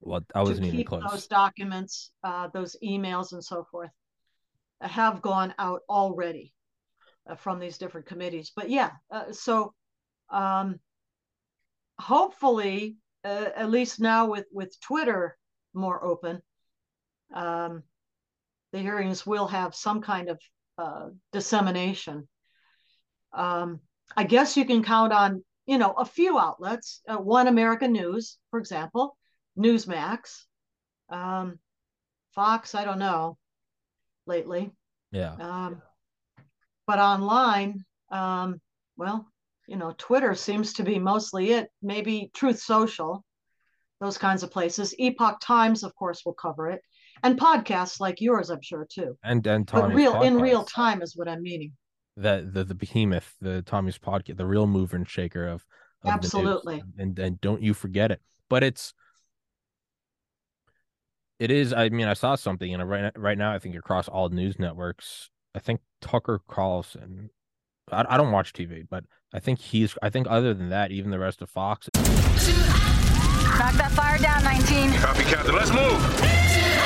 Well, I wasn't even keep close. those documents, uh, those emails, and so forth, have gone out already uh, from these different committees. But yeah, uh, so um, hopefully, uh, at least now with with Twitter more open, um, the hearings will have some kind of uh, dissemination. Um, I guess you can count on you know a few outlets. Uh, One American News, for example, Newsmax, um, Fox. I don't know lately, Yeah. um, but online, um, well, you know, Twitter seems to be mostly it. Maybe Truth Social, those kinds of places. Epoch Times, of course, will cover it, and podcasts like yours, I'm sure too. And and But Tommy's real in real time is what I'm meaning. that the the behemoth, the Tommy's podcast, the real mover and shaker of, of the. Absolutely. and and don't you forget it. But it's it is. I mean, I saw something, and right right now, I think across all news networks, I think Tucker Carlson. I, I don't watch TV, but I think he's. I think other than that, even the rest of Fox. Knock that fire down, 19. Copy, Captain. Let's move.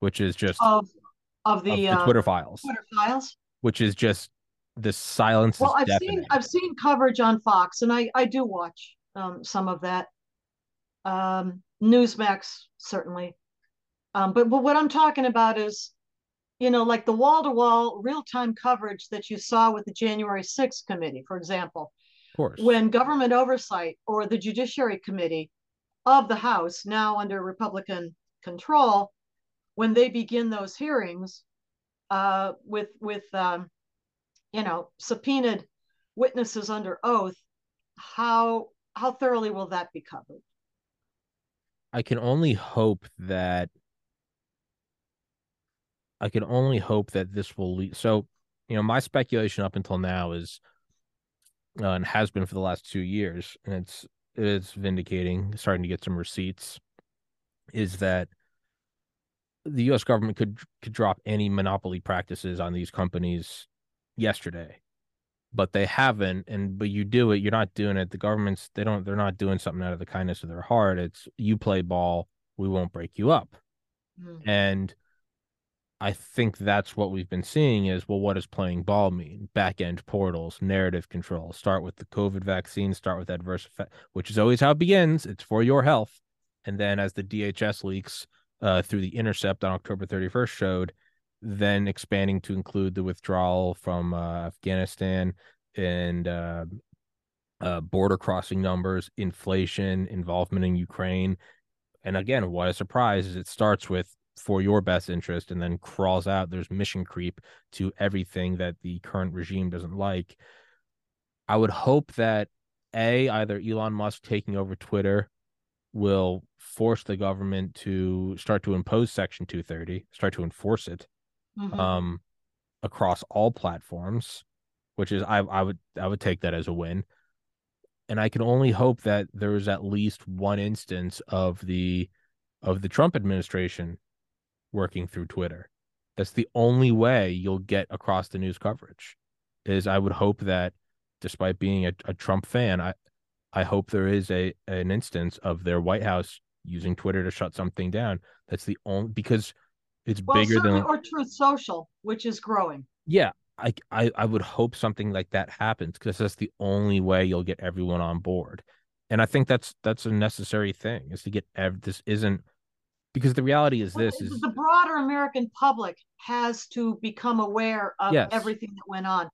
which is just Of of of the, the uh, Twitter files, Twitter files. which is just the silence. Well, I've deafening. seen I've seen coverage on Fox, and I I do watch um, some of that. Um, Newsmax certainly, um, but but what I'm talking about is, you know, like the wall to wall real time coverage that you saw with the January 6th committee, for example, of course. when government oversight or the Judiciary Committee of the House, now under Republican control, when they begin those hearings uh, with with um, you know subpoenaed witnesses under oath, how how thoroughly will that be covered? I can only hope that I can only hope that this will lead. So, you know, my speculation up until now is, uh, and has been for the last two years, and it's it's vindicating, starting to get some receipts, is that the U.S. government could could drop any monopoly practices on these companies yesterday, but they haven't. And but you do it, you're not doing it. The government's they don't they're not doing something out of the kindness of their heart. It's you play ball, we won't break you up. Mhm. And I think that's what we've been seeing is well, what does playing ball mean? Back end portals, narrative control. Start with the COVID vaccine, start with adverse effect, which is always how it begins. It's for your health. And then as the DHS leaks uh, through the Intercept on October 31st showed, then expanding to include the withdrawal from uh, Afghanistan and uh, uh, border crossing numbers, inflation, involvement in Ukraine. And again, what a surprise is it starts with for your best interest and then crawls out. There's mission creep to everything that the current regime doesn't like. I would hope that A, either Elon Musk taking over Twitter will force the government to start to impose Section 230, start to enforce it mm-hmm. um, across all platforms, which is I I would I would take that as a win. And I can only hope that there is at least one instance of the of the Trump administration working through Twitter. That's the only way you'll get across the news coverage. Is I would hope that despite being a, a Trump fan, I I hope there is a an instance of their White House using Twitter to shut something down. That's the only because it's well, bigger than or Truth Social, which is growing. Yeah, I I, I would hope something like that happens because that's the only way you'll get everyone on board. And I think that's that's a necessary thing is to get ev- this isn't because the reality is this is the broader American public has to become aware of yes. everything that went on.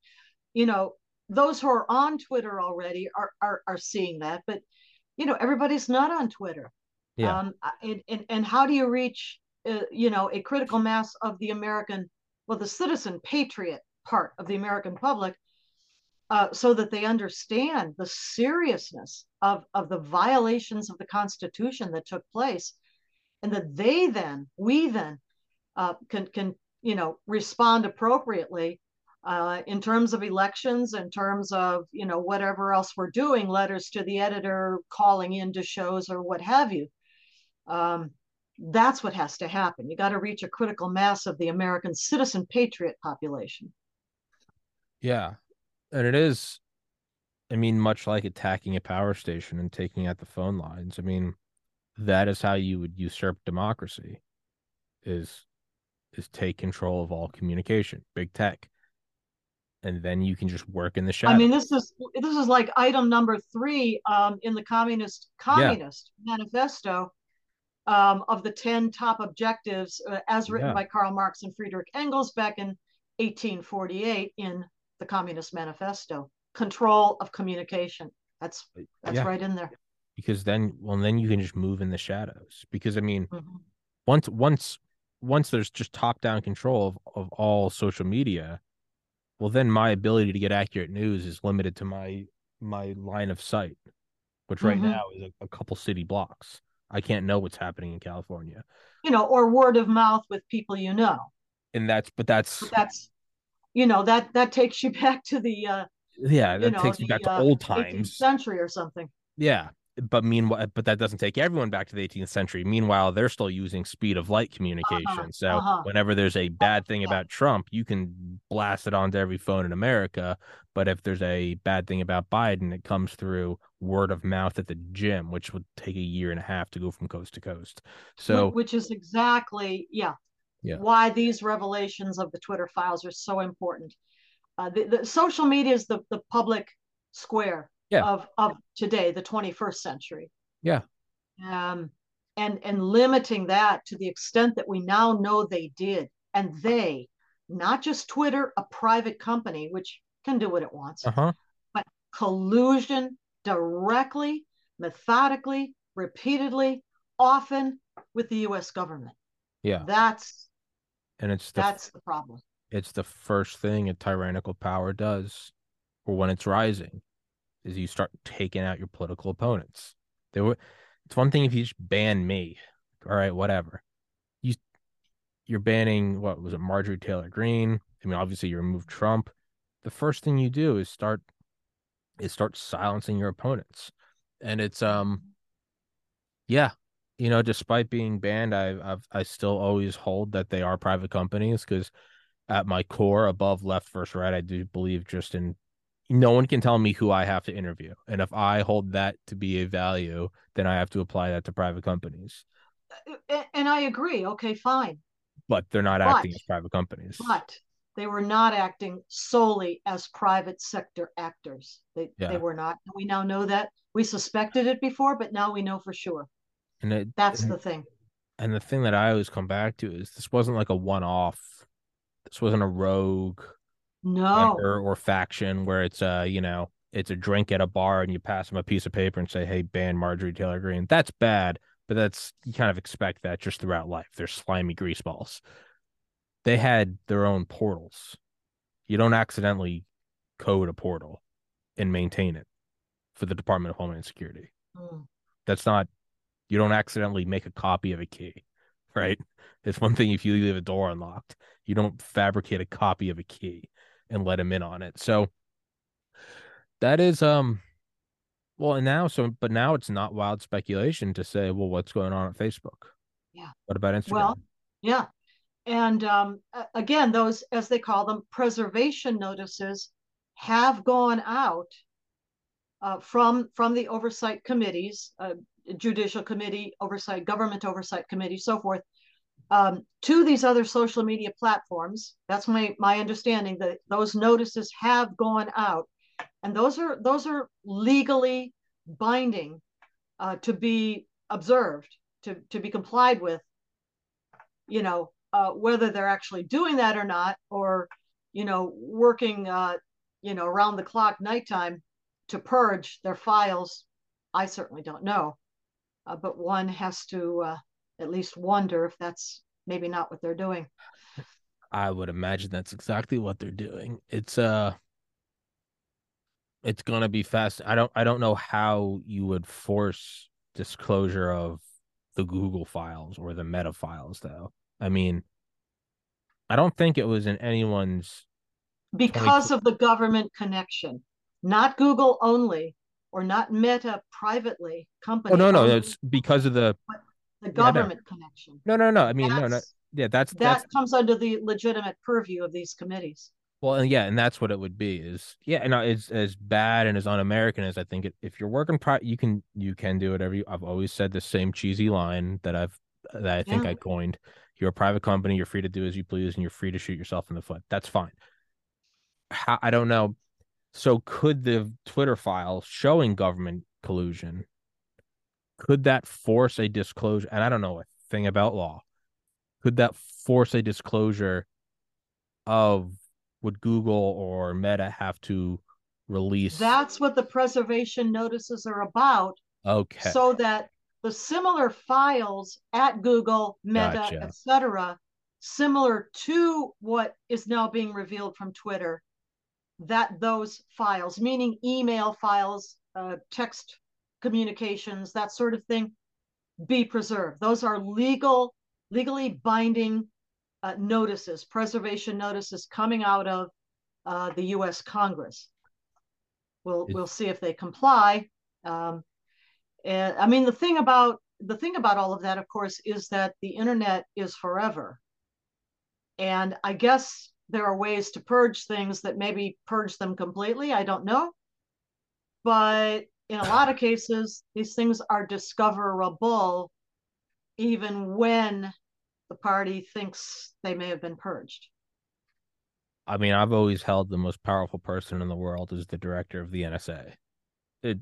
You know, those who are on Twitter already are are, are seeing that, but you know, everybody's not on Twitter. Yeah. Um, and, and, and how do you reach, uh, you know, a critical mass of the American, well, the citizen patriot part of the American public, uh, so that they understand the seriousness of, of the violations of the Constitution that took place and that they then, we then, uh, can can you know respond appropriately uh, in terms of elections, in terms of you know whatever else we're doing, letters to the editor, calling into shows or what have you. Um, that's what has to happen. You got to reach a critical mass of the American citizen patriot population. Yeah, and it is. I mean, much like attacking a power station and taking out the phone lines. I mean, that is how you would usurp democracy is is take control of all communication big tech and then you can just work in the shadows. I mean, this is this is like item number three um, in the communist communist yeah. manifesto um, of the ten top objectives, uh, as written yeah. by Karl Marx and Friedrich Engels back in 1848 in the Communist Manifesto. Control of communication. That's that's yeah. right in there because then well then you can just move in the shadows because i mean mm-hmm. once once once there's just top down control of, of all social media well then my ability to get accurate news is limited to my my line of sight which right mm-hmm. now is a, a, couple city blocks. I can't know what's happening in california. You know or word of mouth with people you know. And that's but that's but that's you know that that takes you back to the uh yeah that you know, takes you back to uh, old times. century or something. Yeah but meanwhile but that doesn't take everyone back to the 18th century. Meanwhile they're still using speed of light communication. Uh-huh, so uh-huh. whenever there's a bad thing about trump you can blast it onto every phone in america but if there's a bad thing about biden it comes through word of mouth at the gym which would take a year and a half to go from coast to coast. So which is exactly yeah yeah. why these revelations of the twitter files are so important. Uh, the, the social media is the, the public square yeah. of of today, the 21st century. Yeah. Um, and and limiting that to the extent that we now know they did, and they, not just Twitter, a private company which can do what it wants, uh-huh. but collusion directly, methodically, repeatedly, often with the U.S. government. Yeah, that's and it's the, that's the problem. It's the first thing a tyrannical power does, or when it's rising is you start taking out your political opponents. There were it's one thing if you just ban me. All right, whatever. You you're banning what was it, Marjorie Taylor Greene? I mean, obviously you remove Trump. The first thing you do is start is start silencing your opponents. And it's um yeah, you know, despite being banned, I I've I still always hold that they are private companies because at my core, above left versus right, I do believe just in no one can tell me who I have to interview. And if I hold that to be a value, then I have to apply that to private companies. Uh, uh, and I agree. Okay, fine. But they're not but, acting as private companies. But they were not acting solely as private sector actors. They yeah. they were not. We now know that. We suspected it before, but now we know for sure. And it, That's and, the thing. And the thing that I always come back to is this wasn't like a one-off. This wasn't a rogue no or, faction where it's a you know it's a drink at a bar and you pass them a piece of paper and say, "Hey, ban Marjorie Taylor Greene That's bad, but that's you kind of expect that just throughout life. They're slimy greaseballs. They had their own portals. You don't accidentally code a portal and maintain it for the Department of Homeland Security. Mm. That's not you don't accidentally make a copy of a key, right? It's one thing if you leave a door unlocked. You don't fabricate a copy of a key and let him in on it. So that is um well and now so but now it's not wild speculation to say, well, what's going on at Facebook? Yeah. What about Instagram? Well, yeah. And um, again, those, as they call them, preservation notices have gone out uh, from from the oversight committees, uh, judicial committee, oversight, government oversight committee, so forth, um, to these other social media platforms. That's my my understanding that those notices have gone out, and those are those are legally binding uh, to be observed, to to be complied with. You know, uh, whether they're actually doing that or not, or you know, working uh, you know around the clock nighttime to purge their files, I certainly don't know. Uh, but one has to uh, at least wonder if that's maybe not what they're doing. I would imagine that's exactly what they're doing. It's uh it's gonna be fast. I don't I don't know how you would force disclosure of the Google files or the meta files though. I mean, I don't think it was in anyone's because 20... of the government connection, not Google only or not Meta privately company. Oh no, no, it's because of the the government no. connection. No, no, no. I mean, that's, no, no. Yeah, that's that that's, comes under the legitimate purview of these committees. Well, and yeah, and that's what it would be. Is yeah, and it's as bad and as un-American as I think it. If you're working, pri- you can you can do whatever you. I've always said the same cheesy line that I've that I think yeah. I coined. You're a private company. You're free to do as you please, and you're free to shoot yourself in the foot. That's fine. How, I don't know. So could the Twitter file showing government collusion could that force a disclosure? And I don't know a thing about law. Could that force a disclosure of would Google or Meta have to release? That's what the preservation notices are about. Okay. So that the similar files at Google, Meta, gotcha. etc., similar to what is now being revealed from Twitter, that those files, meaning email files, uh, text communications, that sort of thing, be preserved. Those are legal, legally binding uh, notices, preservation notices coming out of uh, the U.S. Congress. We'll we'll see if they comply. Um, and, I mean, the thing about the thing about all of that, of course, is that the internet is forever. And I guess there are ways to purge things that maybe purge them completely. I don't know. But in a lot of cases, these things are discoverable even when the party thinks they may have been purged. I mean, I've always held the most powerful person in the world is the director of the NSA. It,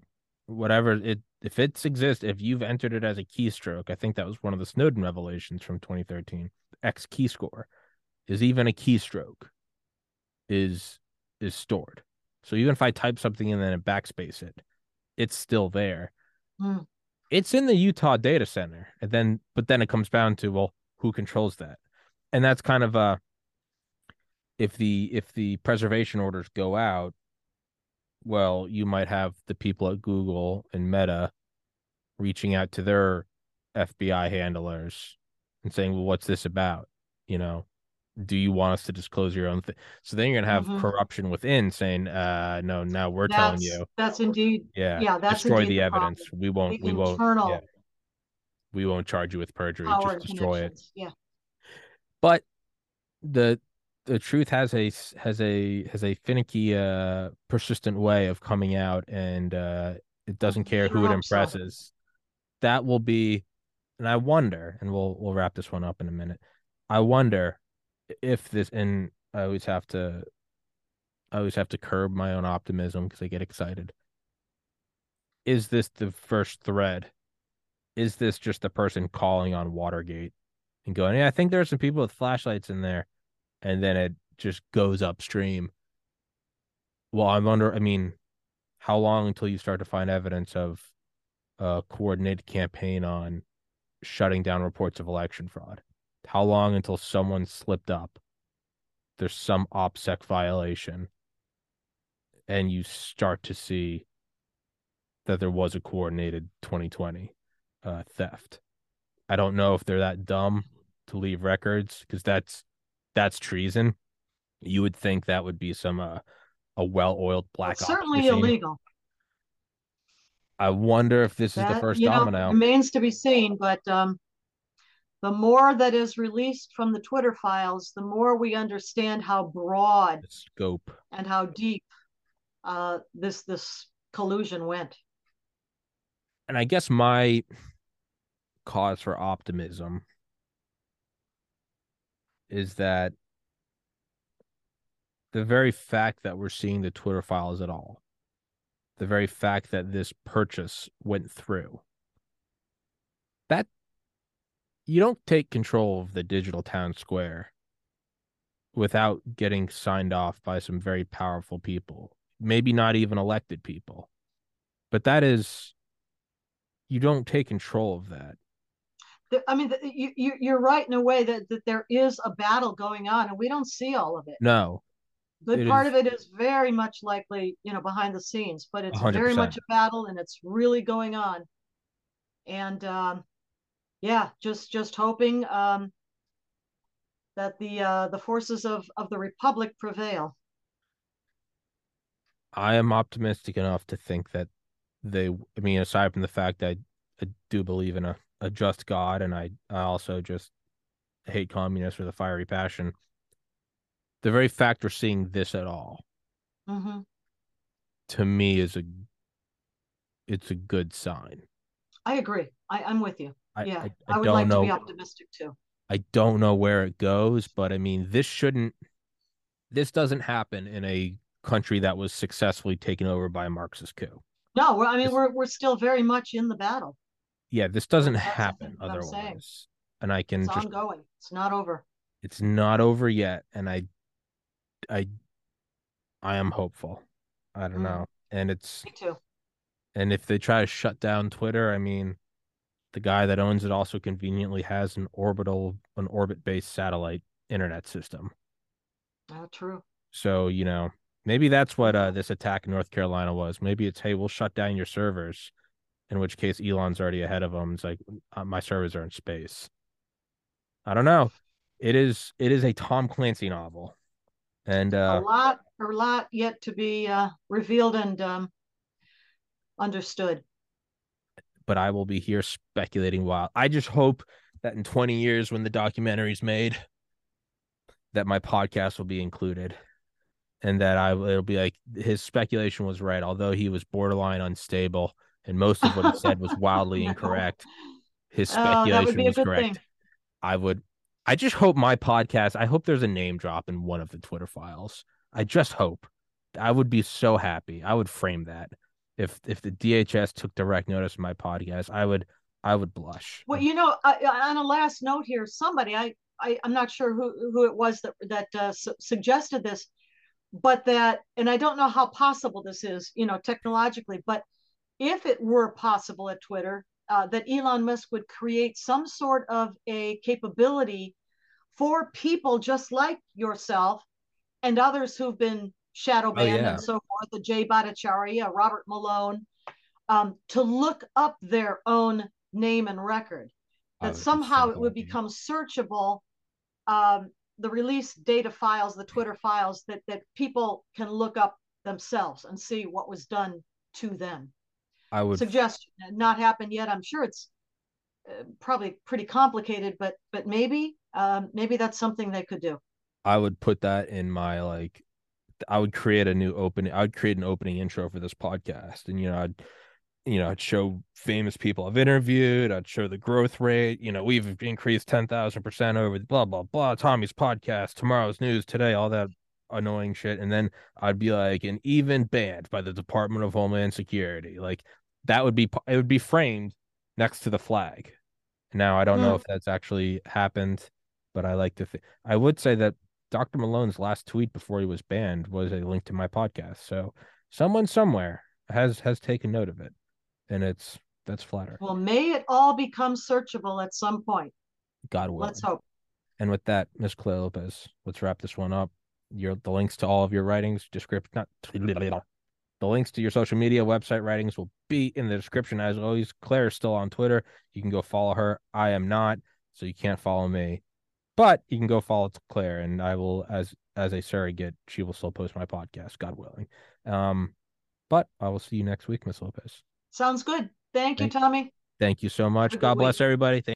whatever it, if it's exists, if you've entered it as a keystroke, I think that was one of the Snowden revelations from 2013. XKeyscore is even a keystroke is is stored. So even if I type something and then backspace it, it's still there. Mm. It's in the Utah data center. And then but then it comes down to well, who controls that? And that's kind of a if the if the preservation orders go out, well, you might have the people at Google and Meta reaching out to their FBI handlers and saying, "Well, what's this about?" You know, do you want us to disclose your own thing? So then you're gonna have mm-hmm. corruption within saying, uh no, now we're that's, telling you. That's indeed yeah, yeah, that's destroy the, the evidence. We won't the we won't yeah. we won't charge you with perjury, just destroy it. Yeah. But the the truth has a has a has a finicky uh persistent way of coming out and uh it doesn't care who it impresses. That will be and I wonder, and we'll we'll wrap this one up in a minute. I wonder if this and I always have to I always have to curb my own optimism because I get excited. Is this the first thread is this just the person calling on Watergate and going, Yeah, I think there are some people with flashlights in there. And then it just goes upstream. Well, I wonder, I mean, how long until you start to find evidence of a coordinated campaign on shutting down reports of election fraud? How long until someone slipped up? There's some OPSEC violation, and you start to see that there was a coordinated 2020 uh, theft. I don't know if they're that dumb to leave records because that's that's treason. You would think that would be some uh, a well-oiled black. It's certainly illegal. I wonder if this that, is the first you know, domino. Remains to be seen, but um, the more that is released from the Twitter files, the more we understand how broad the scope and how deep uh, this this collusion went. And I guess my cause for optimism is that the very fact that we're seeing the Twitter files at all, the very fact that this purchase went through, that you don't take control of the digital town square without getting signed off by some very powerful people, maybe not even elected people. But that is, you don't take control of that. I mean, you, you, are right in a way that, that there is a battle going on, and we don't see all of it. No. Good part is, of it is very much likely, you know, behind the scenes, but it's 100%. very much a battle, and it's really going on. And um, yeah, just just hoping um, that the uh, the forces of of the republic prevail. I am optimistic enough to think that they. I mean, aside from the fact that I, I do believe in a, a just God, and I I also just hate communists with a fiery passion. The very fact we're seeing this at all, mm-hmm. to me, is a it's a good sign. I agree. I, I'm with you. I, yeah, I, I, I would like know, to be optimistic too. I don't know where it goes, but I mean, this shouldn't. This doesn't happen in a country that was successfully taken over by a Marxist coup. No, I mean this, we're we're still very much in the battle. Yeah, this doesn't happen otherwise. And I can it's just ongoing. It's not over. It's not over yet, and I, I, I am hopeful. I don't mm. know, and it's me too. And if they try to shut down Twitter, I mean, the guy that owns it also conveniently has an orbital an orbit based satellite internet system. Oh true. So you know maybe that's what uh, this attack in north carolina was. Maybe it's hey we'll shut down your servers in which case elon's already ahead of them it's like uh, my servers are in space. I don't know. It is it is a tom clancy novel. And uh, a lot a lot yet to be uh, revealed and um, understood but I will be here speculating while I just hope that in 20 years when the documentary's made that my podcast will be included and that I it'll be like his speculation was right although he was borderline unstable and most of what he said was wildly incorrect his speculation oh, was correct. thing. I would I just hope my podcast I hope there's a name drop in one of the Twitter files. I just hope. I would be so happy. I would frame that if if the DHS took direct notice of my podcast, I would I would blush. Well, you know, on a last note here, somebody I, I am not sure who who it was that that uh, su- suggested this, but that and I don't know how possible this is, you know, technologically, but if it were possible at Twitter uh, that Elon Musk would create some sort of a capability for people just like yourself and others who've been shadow band oh, yeah. and so forth, the Jay Bhattacharya, Robert Malone, um, to look up their own name and record. That oh, somehow so it would become searchable. Um, the release data files, the Twitter files that that people can look up themselves and see what was done to them. I would suggest not happen yet. I'm sure it's uh, probably pretty complicated, but but maybe um, maybe that's something they could do. I would put that in my like I would create a new opening. I would create an opening intro for this podcast, and you know, I'd you know, I'd show famous people I've interviewed. I'd show the growth rate. You know, we've increased ten thousand percent over blah blah blah. Tommy's podcast, tomorrow's news, today, all that annoying shit, and then I'd be like, an even banned by the Department of Homeland Security. Like that would be it would be framed next to the flag. Now I don't know Hmm. if that's actually happened, but I like to think I would say that Dr. Malone's last tweet before he was banned was a link to my podcast. So someone somewhere has has taken note of it, and it's that's flattering. Well, may it all become searchable at some point. God willing. Let's hope. And with that, Miss Clare Lopez, let's wrap this one up. Your the links to all of your writings, description, not the links to your social media website writings will be in the description. As always, Clare is still on Twitter. You can go follow her. I am not, so you can't follow me. But you can go follow Clare, and I will, as as a surrogate, she will still post my podcast, God willing. Um, but I will see you next week, Miss Lopez. Sounds good. Thank you, Tommy. Thank you so much. God bless week. everybody. Thank